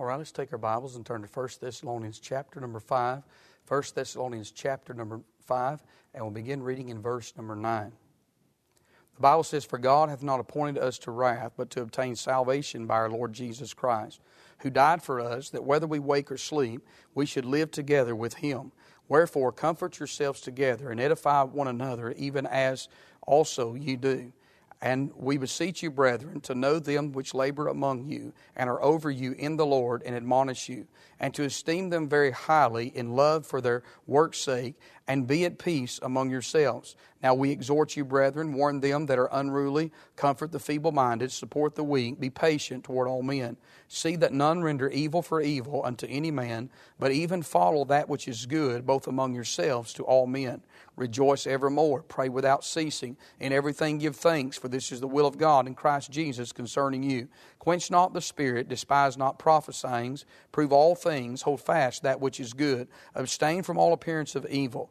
All right, let's take our Bibles and turn to 1 Thessalonians chapter number 5. 1 Thessalonians chapter number 5, and we'll begin reading in verse number 9. The Bible says, For God hath not appointed us to wrath, but to obtain salvation by our Lord Jesus Christ, who died for us, that whether we wake or sleep, we should live together with him. Wherefore, comfort yourselves together and edify one another, even as also ye do. And we beseech you, brethren, to know them which labor among you and are over you in the Lord and admonish you, and to esteem them very highly in love for their work's sake, and be at peace among yourselves. Now we exhort you, brethren, warn them that are unruly, comfort the feeble minded, support the weak, be patient toward all men. See that none render evil for evil unto any man, but even follow that which is good, both among yourselves to all men. Rejoice evermore, pray without ceasing, in everything give thanks, for this is the will of God in Christ Jesus concerning you. Quench not the spirit, despise not prophesying, prove all things, hold fast that which is good, abstain from all appearance of evil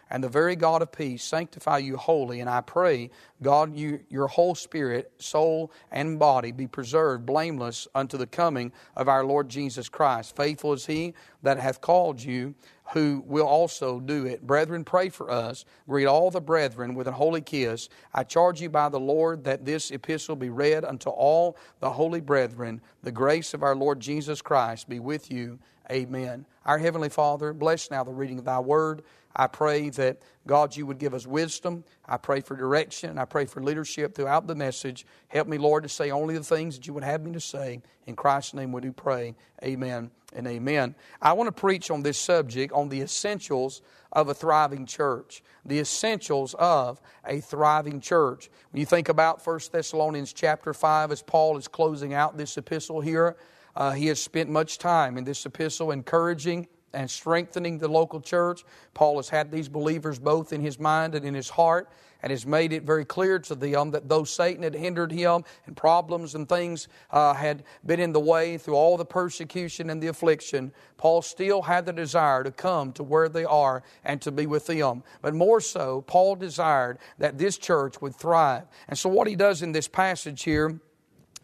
and the very God of peace sanctify you wholly. And I pray, God, you, your whole spirit, soul, and body be preserved blameless unto the coming of our Lord Jesus Christ. Faithful is he that hath called you, who will also do it. Brethren, pray for us. Greet all the brethren with a holy kiss. I charge you by the Lord that this epistle be read unto all the holy brethren. The grace of our Lord Jesus Christ be with you. Amen. Our Heavenly Father, bless now the reading of thy word. I pray that, God, you would give us wisdom. I pray for direction. I pray for leadership throughout the message. Help me, Lord, to say only the things that you would have me to say. In Christ's name we do pray. Amen and amen. I want to preach on this subject, on the essentials of a thriving church. The essentials of a thriving church. When you think about 1 Thessalonians chapter 5, as Paul is closing out this epistle here, uh, he has spent much time in this epistle encouraging and strengthening the local church. Paul has had these believers both in his mind and in his heart and has made it very clear to them that though Satan had hindered him and problems and things uh, had been in the way through all the persecution and the affliction, Paul still had the desire to come to where they are and to be with them. But more so, Paul desired that this church would thrive. And so, what he does in this passage here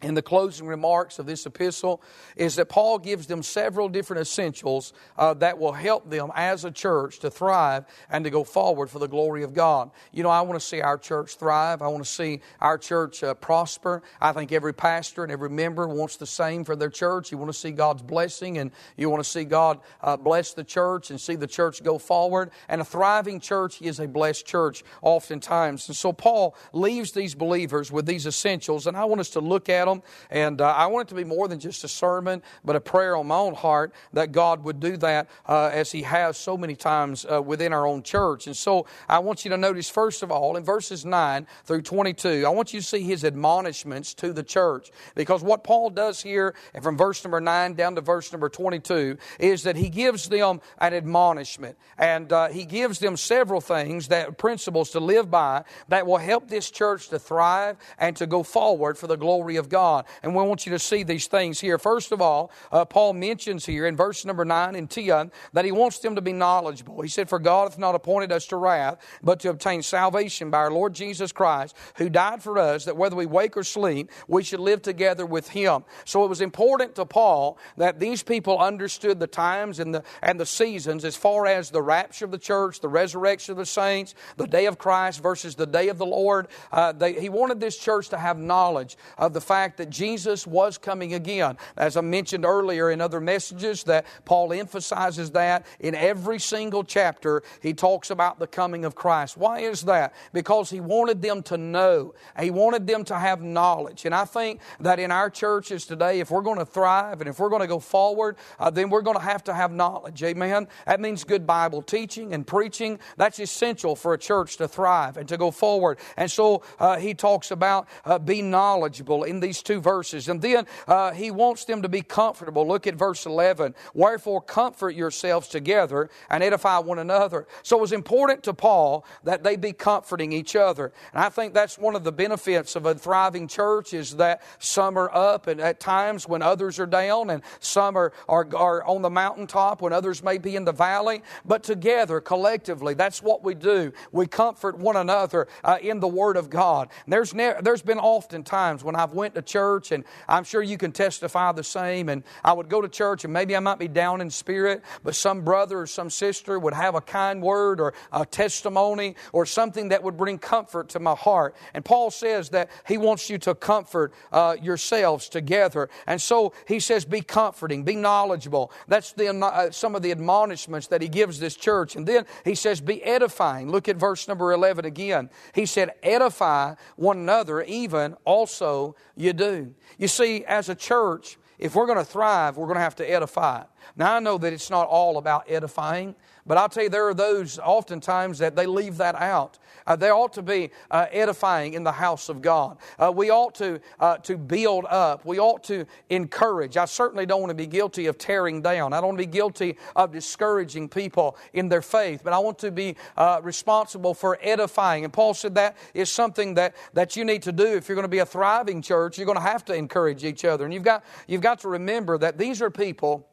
in the closing remarks of this epistle is that Paul gives them several different essentials uh, that will help them as a church to thrive and to go forward for the glory of God. You know, I want to see our church thrive. I want to see our church uh, prosper. I think every pastor and every member wants the same for their church. You want to see God's blessing and you want to see God uh, bless the church and see the church go forward. And a thriving church is a blessed church oftentimes. And so Paul leaves these believers with these essentials, and I want us to look at them. And uh, I want it to be more than just a sermon, but a prayer on my own heart that God would do that uh, as He has so many times uh, within our own church. And so I want you to notice, first of all, in verses 9 through 22, I want you to see His admonishments to the church. Because what Paul does here, and from verse number 9 down to verse number 22, is that he gives them an admonishment. And uh, he gives them several things, that principles to live by that will help this church to thrive and to go forward for the glory of God. God. And we want you to see these things here. First of all, uh, Paul mentions here in verse number 9 in 10 that he wants them to be knowledgeable. He said, For God hath not appointed us to wrath, but to obtain salvation by our Lord Jesus Christ, who died for us, that whether we wake or sleep, we should live together with him. So it was important to Paul that these people understood the times and the, and the seasons as far as the rapture of the church, the resurrection of the saints, the day of Christ versus the day of the Lord. Uh, they, he wanted this church to have knowledge of the fact fact that Jesus was coming again. As I mentioned earlier in other messages, that Paul emphasizes that in every single chapter, he talks about the coming of Christ. Why is that? Because he wanted them to know, he wanted them to have knowledge. And I think that in our churches today, if we're going to thrive and if we're going to go forward, uh, then we're going to have to have knowledge. Amen? That means good Bible teaching and preaching. That's essential for a church to thrive and to go forward. And so uh, he talks about uh, be knowledgeable in these these two verses. And then uh, he wants them to be comfortable. Look at verse 11. Wherefore, comfort yourselves together and edify one another. So it was important to Paul that they be comforting each other. And I think that's one of the benefits of a thriving church is that some are up and at times when others are down, and some are, are, are on the mountaintop when others may be in the valley. But together, collectively, that's what we do. We comfort one another uh, in the Word of God. And there's, ne- there's been often times when I've went to church, and I'm sure you can testify the same. And I would go to church, and maybe I might be down in spirit, but some brother or some sister would have a kind word or a testimony or something that would bring comfort to my heart. And Paul says that he wants you to comfort uh, yourselves together. And so he says, be comforting, be knowledgeable. That's the, uh, some of the admonishments that he gives this church. And then he says, be edifying. Look at verse number 11 again. He said, edify one another, even also you do. You see, as a church, if we're going to thrive, we're going to have to edify. Now, I know that it's not all about edifying. But I'll tell you, there are those oftentimes that they leave that out. Uh, they ought to be uh, edifying in the house of God. Uh, we ought to, uh, to build up. We ought to encourage. I certainly don't want to be guilty of tearing down. I don't want to be guilty of discouraging people in their faith, but I want to be uh, responsible for edifying. And Paul said that is something that, that you need to do if you're going to be a thriving church. You're going to have to encourage each other. And you've got, you've got to remember that these are people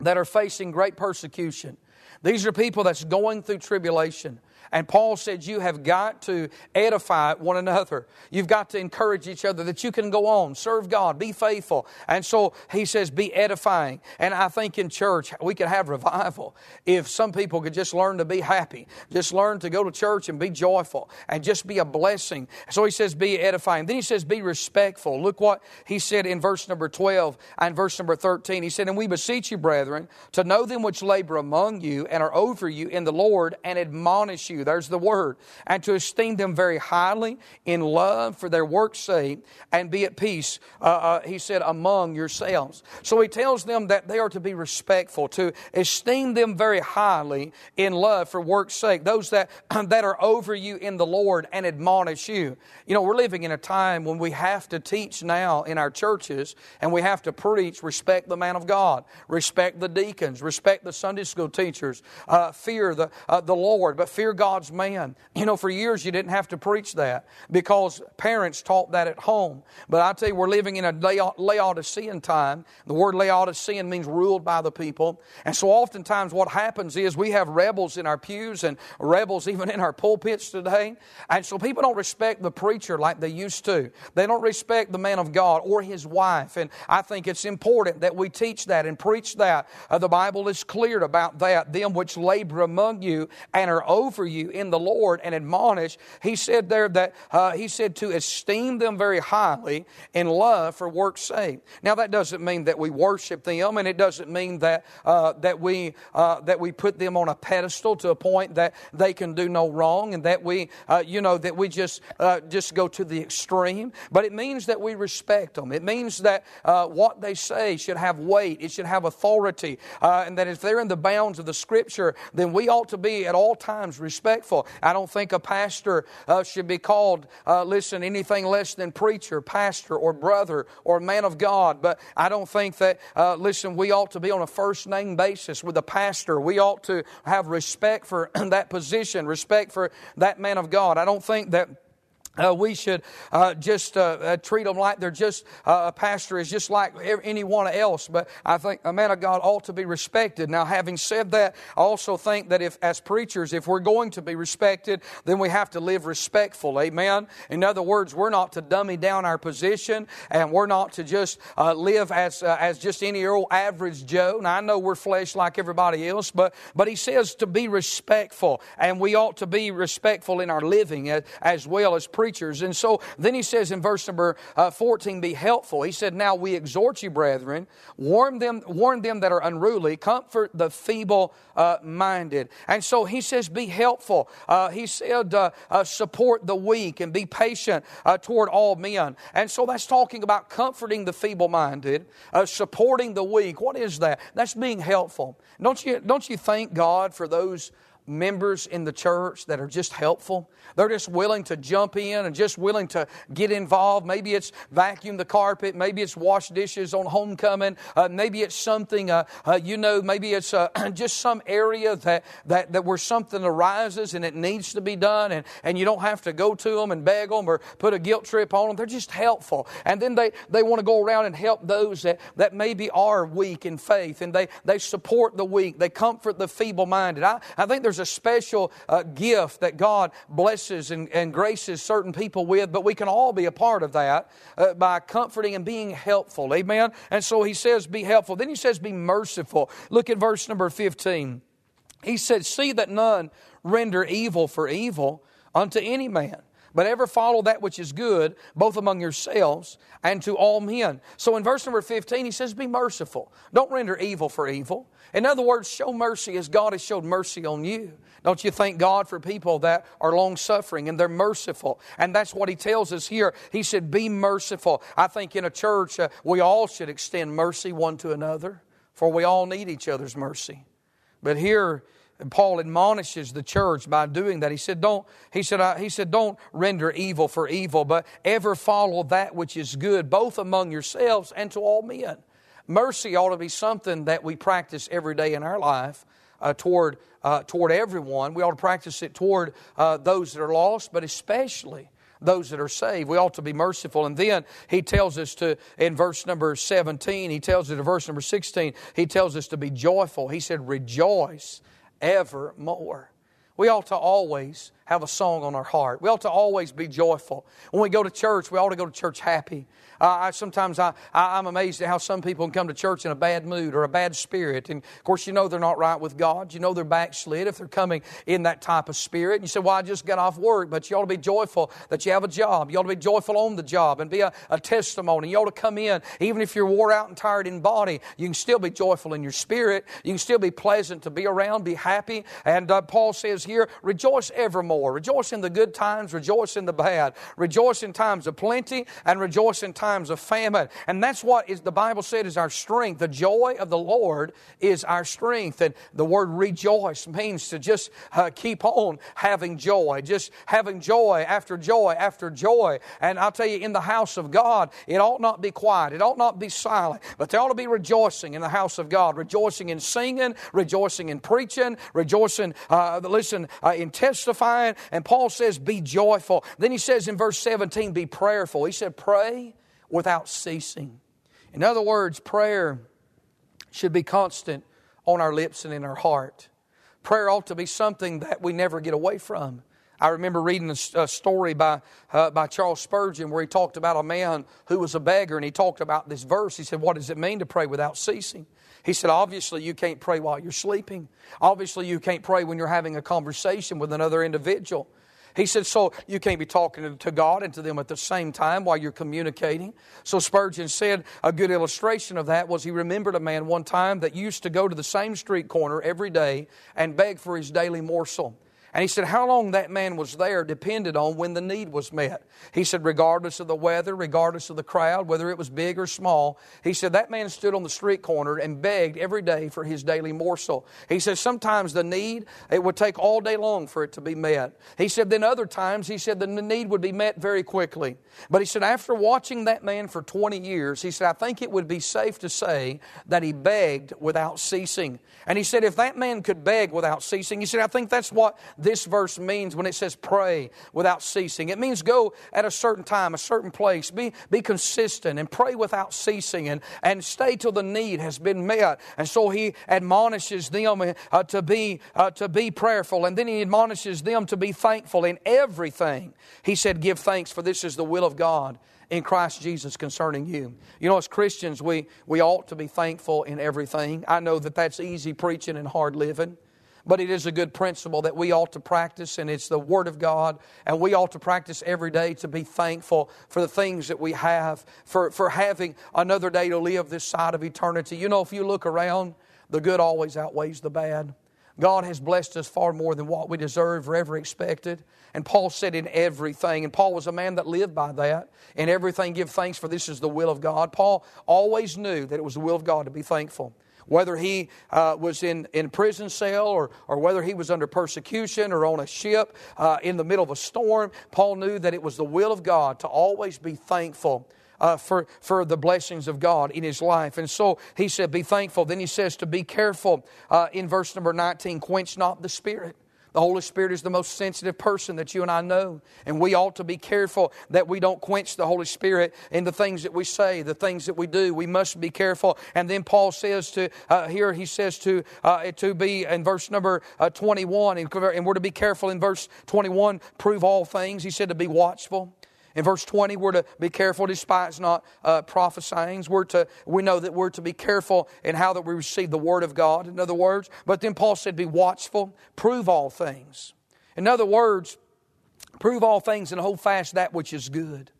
that are facing great persecution. These are people that's going through tribulation. And Paul said, You have got to edify one another. You've got to encourage each other that you can go on, serve God, be faithful. And so he says, Be edifying. And I think in church, we could have revival if some people could just learn to be happy, just learn to go to church and be joyful, and just be a blessing. So he says, Be edifying. Then he says, Be respectful. Look what he said in verse number 12 and verse number 13. He said, And we beseech you, brethren, to know them which labor among you and are over you in the Lord and admonish you there's the word. And to esteem them very highly in love for their work's sake and be at peace, uh, uh, he said, among yourselves. So he tells them that they are to be respectful, to esteem them very highly in love for work's sake. Those that, that are over you in the Lord and admonish you. You know, we're living in a time when we have to teach now in our churches and we have to preach respect the man of God, respect the deacons, respect the Sunday school teachers, uh, fear the, uh, the Lord, but fear God God's man. You know, for years you didn't have to preach that because parents taught that at home. But I tell you, we're living in a Laodicean time. The word Laodicean means ruled by the people. And so oftentimes what happens is we have rebels in our pews and rebels even in our pulpits today. And so people don't respect the preacher like they used to. They don't respect the man of God or his wife. And I think it's important that we teach that and preach that. Uh, the Bible is clear about that. Them which labor among you and are over you you in the Lord and admonish. He said there that, uh, he said to esteem them very highly in love for work's sake. Now that doesn't mean that we worship them and it doesn't mean that, uh, that we, uh, that we put them on a pedestal to a point that they can do no wrong and that we, uh, you know, that we just, uh, just go to the extreme. But it means that we respect them. It means that uh, what they say should have weight. It should have authority. and that if they're in the bounds of the scripture, then we ought to be at all times respect respectful. I don't think a pastor uh, should be called, uh, listen, anything less than preacher, pastor, or brother, or man of God. But I don't think that, uh, listen, we ought to be on a first name basis with a pastor. We ought to have respect for that position, respect for that man of God. I don't think that uh, we should uh, just uh, uh treat them like they're just uh, a pastor is just like anyone else. But I think a man of God ought to be respected. Now, having said that, I also think that if, as preachers, if we're going to be respected, then we have to live respectful. Amen. In other words, we're not to dummy down our position, and we're not to just uh, live as as just any old average Joe. Now, I know we're flesh like everybody else, but but he says to be respectful, and we ought to be respectful in our living as, as well as preachers preachers. And so then he says in verse number uh, 14, be helpful. He said, Now we exhort you, brethren, warn them, warn them that are unruly, comfort the feeble uh, minded. And so he says, be helpful. Uh, he said, uh, uh, support the weak and be patient uh, toward all men. And so that's talking about comforting the feeble minded, supporting the weak. What is that? That's being helpful. Don't you, don't you thank God for those members in the church that are just helpful. They're just willing to jump in and just willing to get involved. Maybe it's vacuum the carpet. Maybe it's wash dishes on homecoming. Uh, maybe it's something, uh, uh, you know, maybe it's uh, just some area that, that, that where something arises and it needs to be done and, and you don't have to go to them and beg them or put a guilt trip on them. They're just helpful. And then they, they want to go around and help those that, that maybe are weak in faith and they, they support the weak. They comfort the feeble minded. I, I think there's there's a special uh, gift that God blesses and, and graces certain people with, but we can all be a part of that uh, by comforting and being helpful. Amen? And so he says, be helpful. Then he says, be merciful. Look at verse number 15. He said, See that none render evil for evil unto any man but ever follow that which is good, both among yourselves and to all men. So in verse number 15, he says, Be merciful. Don't render evil for evil. In other words, show mercy as God has showed mercy on you. Don't you thank God for people that are long suffering and they're merciful? And that's what he tells us here. He said, Be merciful. I think in a church, uh, we all should extend mercy one to another, for we all need each other's mercy. But here, Paul admonishes the church by doing that. He said, "Don't." He said, uh, "He said, don't render evil for evil, but ever follow that which is good, both among yourselves and to all men." Mercy ought to be something that we practice every day in our life uh, toward uh, toward everyone. We ought to practice it toward uh, those that are lost, but especially those that are saved. We ought to be merciful. And then he tells us to, in verse number 17, he tells us in verse number 16, he tells us to be joyful. He said, Rejoice evermore. We ought to always have a song on our heart. We ought to always be joyful. When we go to church, we ought to go to church happy. Uh, I, sometimes I, I, am amazed at how some people can come to church in a bad mood or a bad spirit. And of course, you know they're not right with God. You know they're backslid if they're coming in that type of spirit. And you say, Well, I just got off work. But you ought to be joyful that you have a job. You ought to be joyful on the job and be a, a testimony. You ought to come in, even if you're wore out and tired in body, you can still be joyful in your spirit. You can still be pleasant to be around, be happy. And uh, Paul says here, Rejoice evermore. Rejoice in the good times, rejoice in the bad. Rejoice in times of plenty and rejoice in times of famine. And that's what is, the Bible said is our strength. The joy of the Lord is our strength. And the word rejoice means to just uh, keep on having joy, just having joy after joy after joy. And I'll tell you, in the house of God, it ought not be quiet, it ought not be silent, but there ought to be rejoicing in the house of God, rejoicing in singing, rejoicing in preaching, rejoicing, uh, listen, uh, in testifying. And Paul says, be joyful. Then he says in verse 17, be prayerful. He said, pray without ceasing. In other words, prayer should be constant on our lips and in our heart. Prayer ought to be something that we never get away from. I remember reading a, story by, uh, by Charles Spurgeon where he talked about a man who was a beggar and he talked about this verse. He said, What does it mean to pray without ceasing? He said, Obviously, you can't pray while you're sleeping. Obviously, you can't pray when you're having a conversation with another individual. He said, so you can't be talking to God and to them at the same time while you're communicating. So Spurgeon said a good illustration of that was he remembered a man one time that used to go to the same street corner every day and beg for his daily morsel. And he said, How long that man was there depended on when the need was met. He said, Regardless of the weather, regardless of the crowd, whether it was big or small, he said, That man stood on the street corner and begged every day for his daily morsel. He said, Sometimes the need, it would take all day long for it to be met. He said, Then other times, he said, the need would be met very quickly. But he said, After watching that man for 20 years, he said, I think it would be safe to say that he begged without ceasing. And he said, If that man could beg without ceasing, he said, I think that's what this verse means when it says pray without ceasing. It means go at a certain time, a certain place, be, be consistent and pray without ceasing and, and stay till the need has been met. And so he admonishes them uh, to, be, uh, to be prayerful and then he admonishes them to be thankful in everything. He said, Give thanks, for this is the will of God in Christ Jesus concerning you. You know, as Christians, we, we ought to be thankful in everything. I know that that's easy preaching and hard living. But it is a good principle that we ought to practice, and it's the Word of God, and we ought to practice every day to be thankful for the things that we have, for, for having another day to live this side of eternity. You know, if you look around, the good always outweighs the bad. God has blessed us far more than what we deserve or ever expected. And Paul said in everything, and Paul was a man that lived by that. In everything, give thanks, for this is the will of God. Paul always knew that it was the will of God to be thankful whether he uh, was in, in prison cell or, or whether he was under persecution or on a ship uh, in the middle of a storm, Paul knew that it was the will of God to always be thankful. Uh, for, for the blessings of God in his life. And so he said, Be thankful. Then he says to be careful uh, in verse number 19, quench not the spirit. The Holy Spirit is the most sensitive person that you and I know. And we ought to be careful that we don't quench the Holy Spirit in the things that we say, the things that we do. We must be careful. And then Paul says to, uh, here he says to, uh, to be in verse number uh, 21, and we're to be careful in verse 21, prove all things. He said to be watchful. In verse 20, we're to be careful, despise not uh, prophesying. We're to, we know that we're to be careful in how that we receive the Word of God, in other words. But then Paul said, be watchful, prove all things. In other words, prove all things and hold fast that which is good.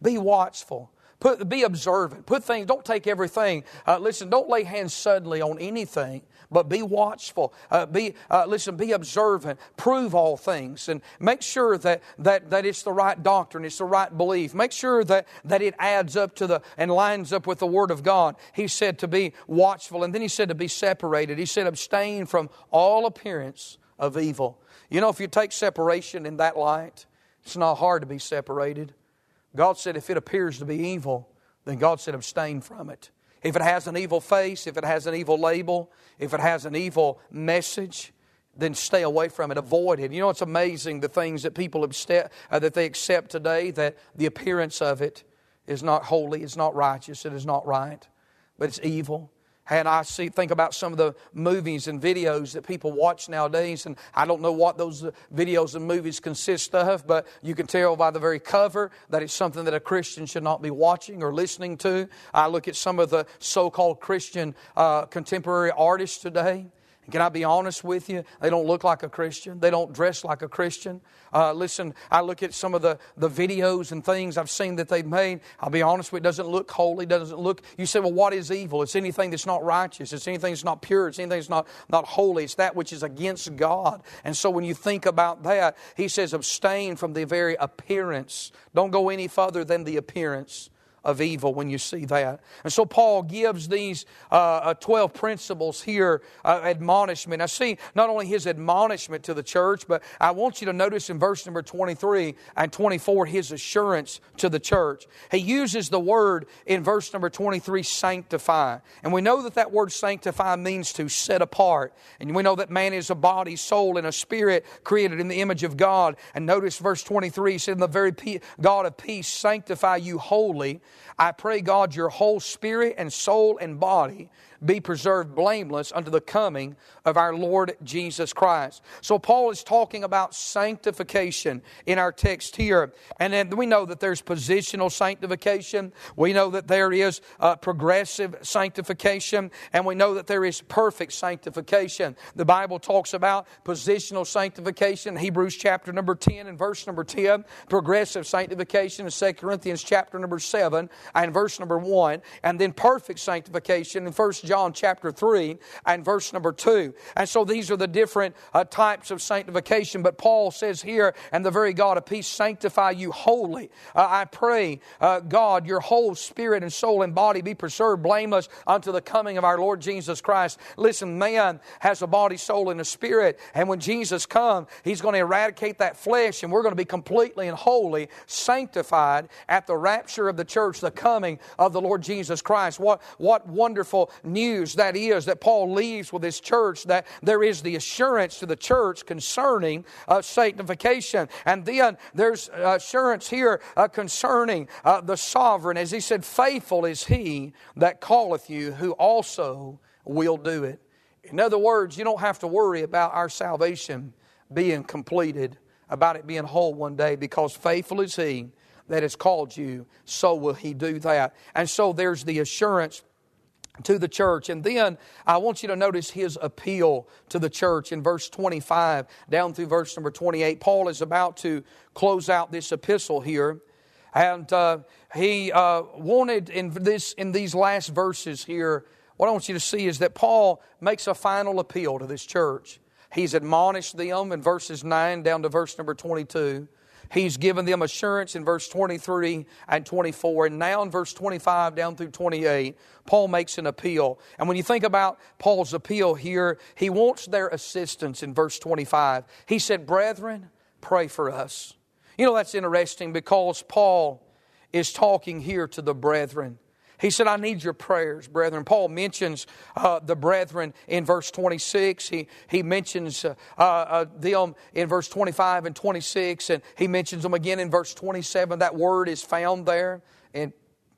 Be watchful. Put, be observant. Put things, don't take everything. Uh, listen, don't lay hands suddenly on anything but be watchful. Uh, be, uh, listen, be observant. Prove all things and make sure that, that, that it's the right doctrine, it's the right belief. Make sure that, that it adds up to the and lines up with the Word of God. He said to be watchful, and then he said to be separated. He said, abstain from all appearance of evil. You know, if you take separation in that light, it's not hard to be separated. God said, if it appears to be evil, then God said, abstain from it. If it has an evil face, if it has an evil label, if it has an evil message, then stay away from it. Avoid it. You know, it's amazing the things that people uh, that they accept today, that the appearance of it is not holy, it's not righteous, it is not right, but it's evil. And I see, think about some of the movies and videos that people watch nowadays, and I don't know what those videos and movies consist of, but you can tell by the very cover that it's something that a Christian should not be watching or listening to. I look at some of the so called Christian uh, contemporary artists today, can I be honest with you? They don't look like a Christian. They don't dress like a Christian. Uh, listen, I look at some of the, the videos and things I've seen that they've made. I'll be honest with you, it doesn't look holy, doesn't look. You say, well, what is evil? It's anything that's not righteous. It's anything that's not pure. It's anything that's not, not holy. It's that which is against God. And so when you think about that, he says, abstain from the very appearance. Don't go any further than the appearance of evil when you see that. And so Paul gives these uh, uh, 12 principles here, uh, admonishment. I see not only his admonishment to the church, but I want you to notice in verse number 23 and 24 his assurance to the church. He uses the word in verse number 23, sanctify. And we know that that word sanctify means to set apart. And we know that man is a body, soul, and a spirit created in the image of God. And notice verse 23 he said, the very God of peace sanctify you wholly. I pray, God, your whole spirit and soul and body be preserved blameless unto the coming of our Lord Jesus Christ. So, Paul is talking about sanctification in our text here. And then we know that there's positional sanctification, we know that there is uh, progressive sanctification, and we know that there is perfect sanctification. The Bible talks about positional sanctification, Hebrews chapter number 10 and verse number 10, progressive sanctification in 2 Corinthians chapter number 7 and verse number 1, and then perfect sanctification in 1 John chapter 3 and verse number 2. And so these are the different uh, types of sanctification. But Paul says here, and the very God of peace sanctify you wholly. Uh, I pray, uh, God, your whole spirit and soul and body be preserved blameless unto the coming of our Lord Jesus Christ. Listen, man has a body, soul, and a spirit. And when Jesus comes, he's going to eradicate that flesh, and we're going to be completely and wholly sanctified at the rapture of the church, the coming of the Lord Jesus Christ. What, what wonderful news that is that Paul leaves with his church that there is the assurance to the church concerning uh, sanctification. And then there's assurance here uh, concerning uh, the sovereign. As he said, faithful is he that calleth you, who also will do it. In other words, you don't have to worry about our salvation being completed, about it being whole one day, because faithful is he that has called you, so will he do that. And so there's the assurance to the church. And then I want you to notice his appeal to the church in verse 25 down through verse number 28. Paul is about to close out this epistle here. And uh, he uh, wanted in, this, in these last verses here, what I want you to see is that Paul makes a final appeal to this church. He's admonished them in verses 9 down to verse number 22. He's given them assurance in verse 23 and 24. And now in verse 25 down through 28, Paul makes an appeal. And when you think about Paul's appeal here, he wants their assistance in verse 25. He said, Brethren, pray for us. You know, that's interesting because Paul is talking here to the brethren. He said, I need your prayers, brethren. Paul mentions uh, the brethren in verse 26. He, he mentions uh, uh, them in verse 25 and 26, and he mentions them again in verse 27. That word is found there. And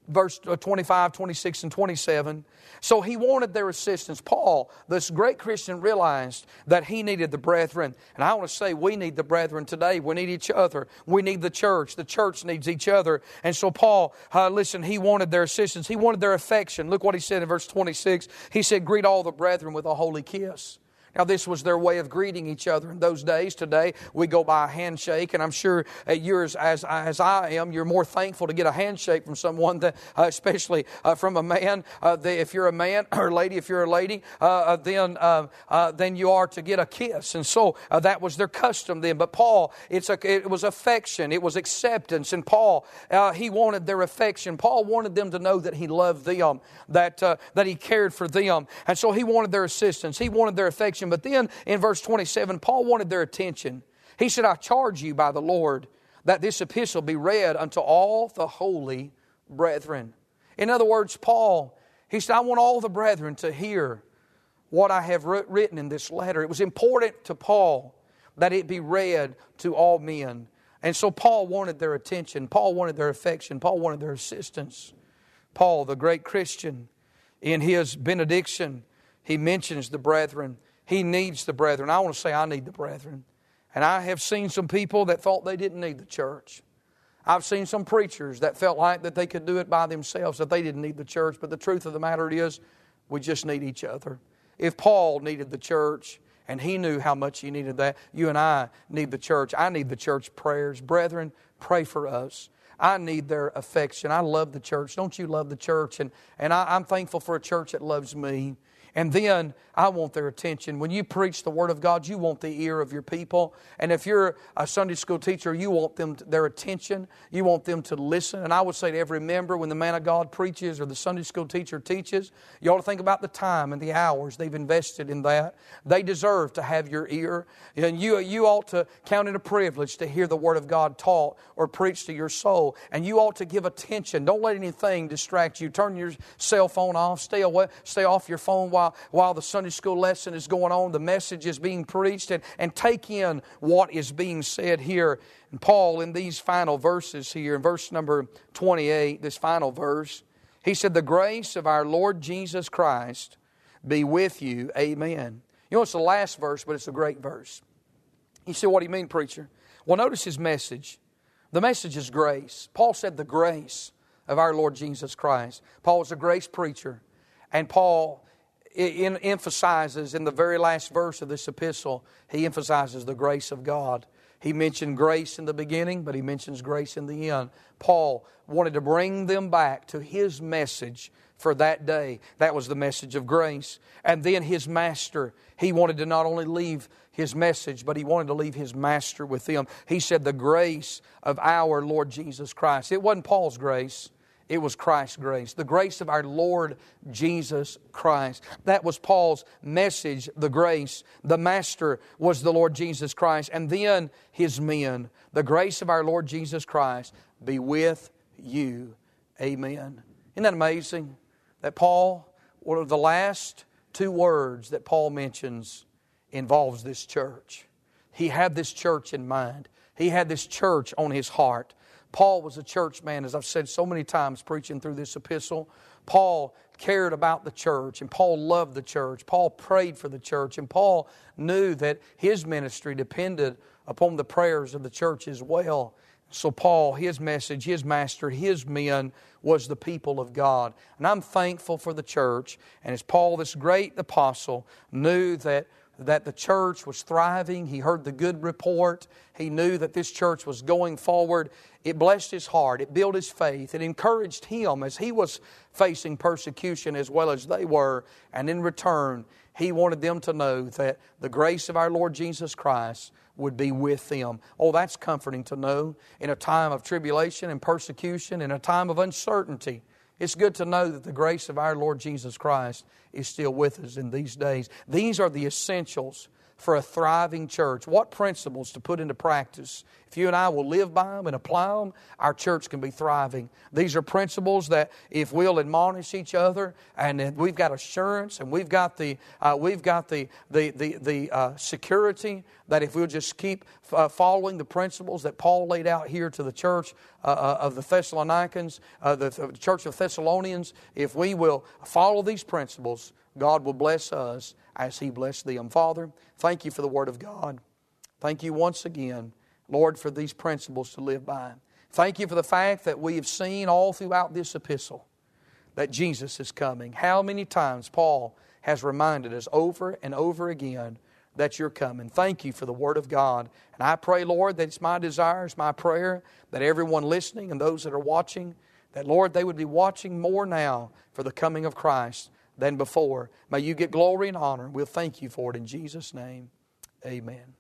verse uh, 25, 26, and 27. So he wanted their assistance. Paul, this great Christian, realized that he needed the brethren. And I want to say we need the brethren today. We need each other. We need the church. The church needs each other. And so Paul, uh, listen, he wanted their assistance. He wanted their affection. Look what he said in verse 26. He said, Greet all the brethren with a holy kiss. Now, this was their way of greeting each other in those days. Today, we go by a handshake, and I'm sure you're as, as, as I am, you're more thankful to get a handshake from someone, that, uh, especially uh, from a man. Uh, the, if you're a man or lady, if you're a lady, uh, uh, then, uh, then you are to get a kiss. And so that was their custom then. But Paul, it's a, it was affection, it was acceptance. And Paul, he wanted their affection. Paul wanted them to know that he loved them, that, that he cared for them. And so he wanted their assistance, he wanted their affection But then in verse 27, Paul wanted their attention. He said, I charge you by the Lord that this epistle be read unto all the holy brethren. In other words, Paul, he said, I want all the brethren to hear what I have written in this letter. It was important to Paul that it be read to all men. And so Paul wanted their attention. Paul wanted their affection. Paul wanted their assistance. Paul, the great Christian, in his benediction, he mentions the brethren. He needs the brethren. I want to say, I need the brethren. And I have seen some people that thought they didn't need the church. I've seen some preachers that felt like that they could do it by themselves, that they didn't need the church. But the truth of the matter is, we just need each other. If Paul needed the church, and he knew how much he needed that, you and I need the church. I need the church prayers. Brethren, pray for us. I need their affection. I love the church. Don't you love the church? And, and I, I'm thankful for a church that loves me. And then I want their attention. When you preach the Word of God, you want the ear of your people. And if you're a Sunday school teacher, you want them to, their attention. You want them to listen. And I would say to every member, when the man of God preaches or the Sunday school teacher teaches, you ought to think about the time and the hours they've invested in that. They deserve to have your ear. And you, you ought to count it a privilege to hear the Word of God taught or preached to your soul. And you ought to give attention. Don't let anything distract you. Turn your cell phone off. Stay away. Stay off your phone while while, while the Sunday school lesson is going on, the message is being preached, and, and take in what is being said here. And Paul, in these final verses here, in verse number 28, this final verse, he said, The grace of our Lord Jesus Christ be with you. Amen. You know, it's the last verse, but it's a great verse. You say, What do you mean, preacher? Well, notice his message. The message is grace. Paul said, The grace of our Lord Jesus Christ. Paul was a grace preacher. And Paul in, emphasizes in the very last verse of this epistle, he emphasizes the grace of God. He mentioned grace in the beginning, but he mentions grace in the end. Paul wanted to bring them back to his message for that day. That was the message of grace. And then his master, he wanted to not only leave his message, but he wanted to leave his master with them. He said, The grace of our Lord Jesus Christ. It wasn't Paul's grace, it was Christ's grace, the grace of our Lord Jesus Christ. That was Paul's message, the grace. The master was the Lord Jesus Christ, and then his men. The grace of our Lord Jesus Christ be with you. Amen. Isn't that amazing? That Paul, one of the last two words that Paul mentions involves this church. He had this church in mind. He had this church on his heart. Paul was a church man, as I've said so many times preaching through this epistle. Paul cared about the church, and Paul loved the church. Paul prayed for the church, and Paul knew that his ministry depended upon the prayers of the church as well. So, Paul, his message, his master, his men was the people of God. And I'm thankful for the church. And as Paul, this great apostle, knew that that the church was thriving. He heard the good report. He knew that this church was going forward. It blessed his heart. It built his faith. It encouraged him as he was facing persecution as well as they were. And in return, he wanted them to know that the grace of our Lord Jesus Christ would be with them. Oh, that's comforting to know in a time of tribulation and persecution, in a time of uncertainty. It's good to know that the grace of our Lord Jesus Christ is still with us in these days. These are the essentials for a thriving church, what principles to put into practice. If you and I will live by them and apply them, our church can be thriving. These are principles that if we'll admonish each other and we've got assurance and we've got the, uh, we've got the, the, the, the uh, security that if we'll just keep uh, following the principles that Paul laid out here to the church uh, uh, of the Thessalonians, uh, the, the church of Thessalonians, if we will follow these principles, God will bless us as He blessed them. Father, thank you for the Word of God. Thank you once again, Lord, for these principles to live by. Thank you for the fact that we have seen all throughout this epistle that Jesus is coming. How many times Paul has reminded us over and over again that you're coming. Thank you for the Word of God. And I pray, Lord, that it's my desire, it's my prayer that everyone listening and those that are watching, that, Lord, they would be watching more now for the coming of Christ than before. May you get glory and honor. We'll thank you for it in Jesus' name. Amen.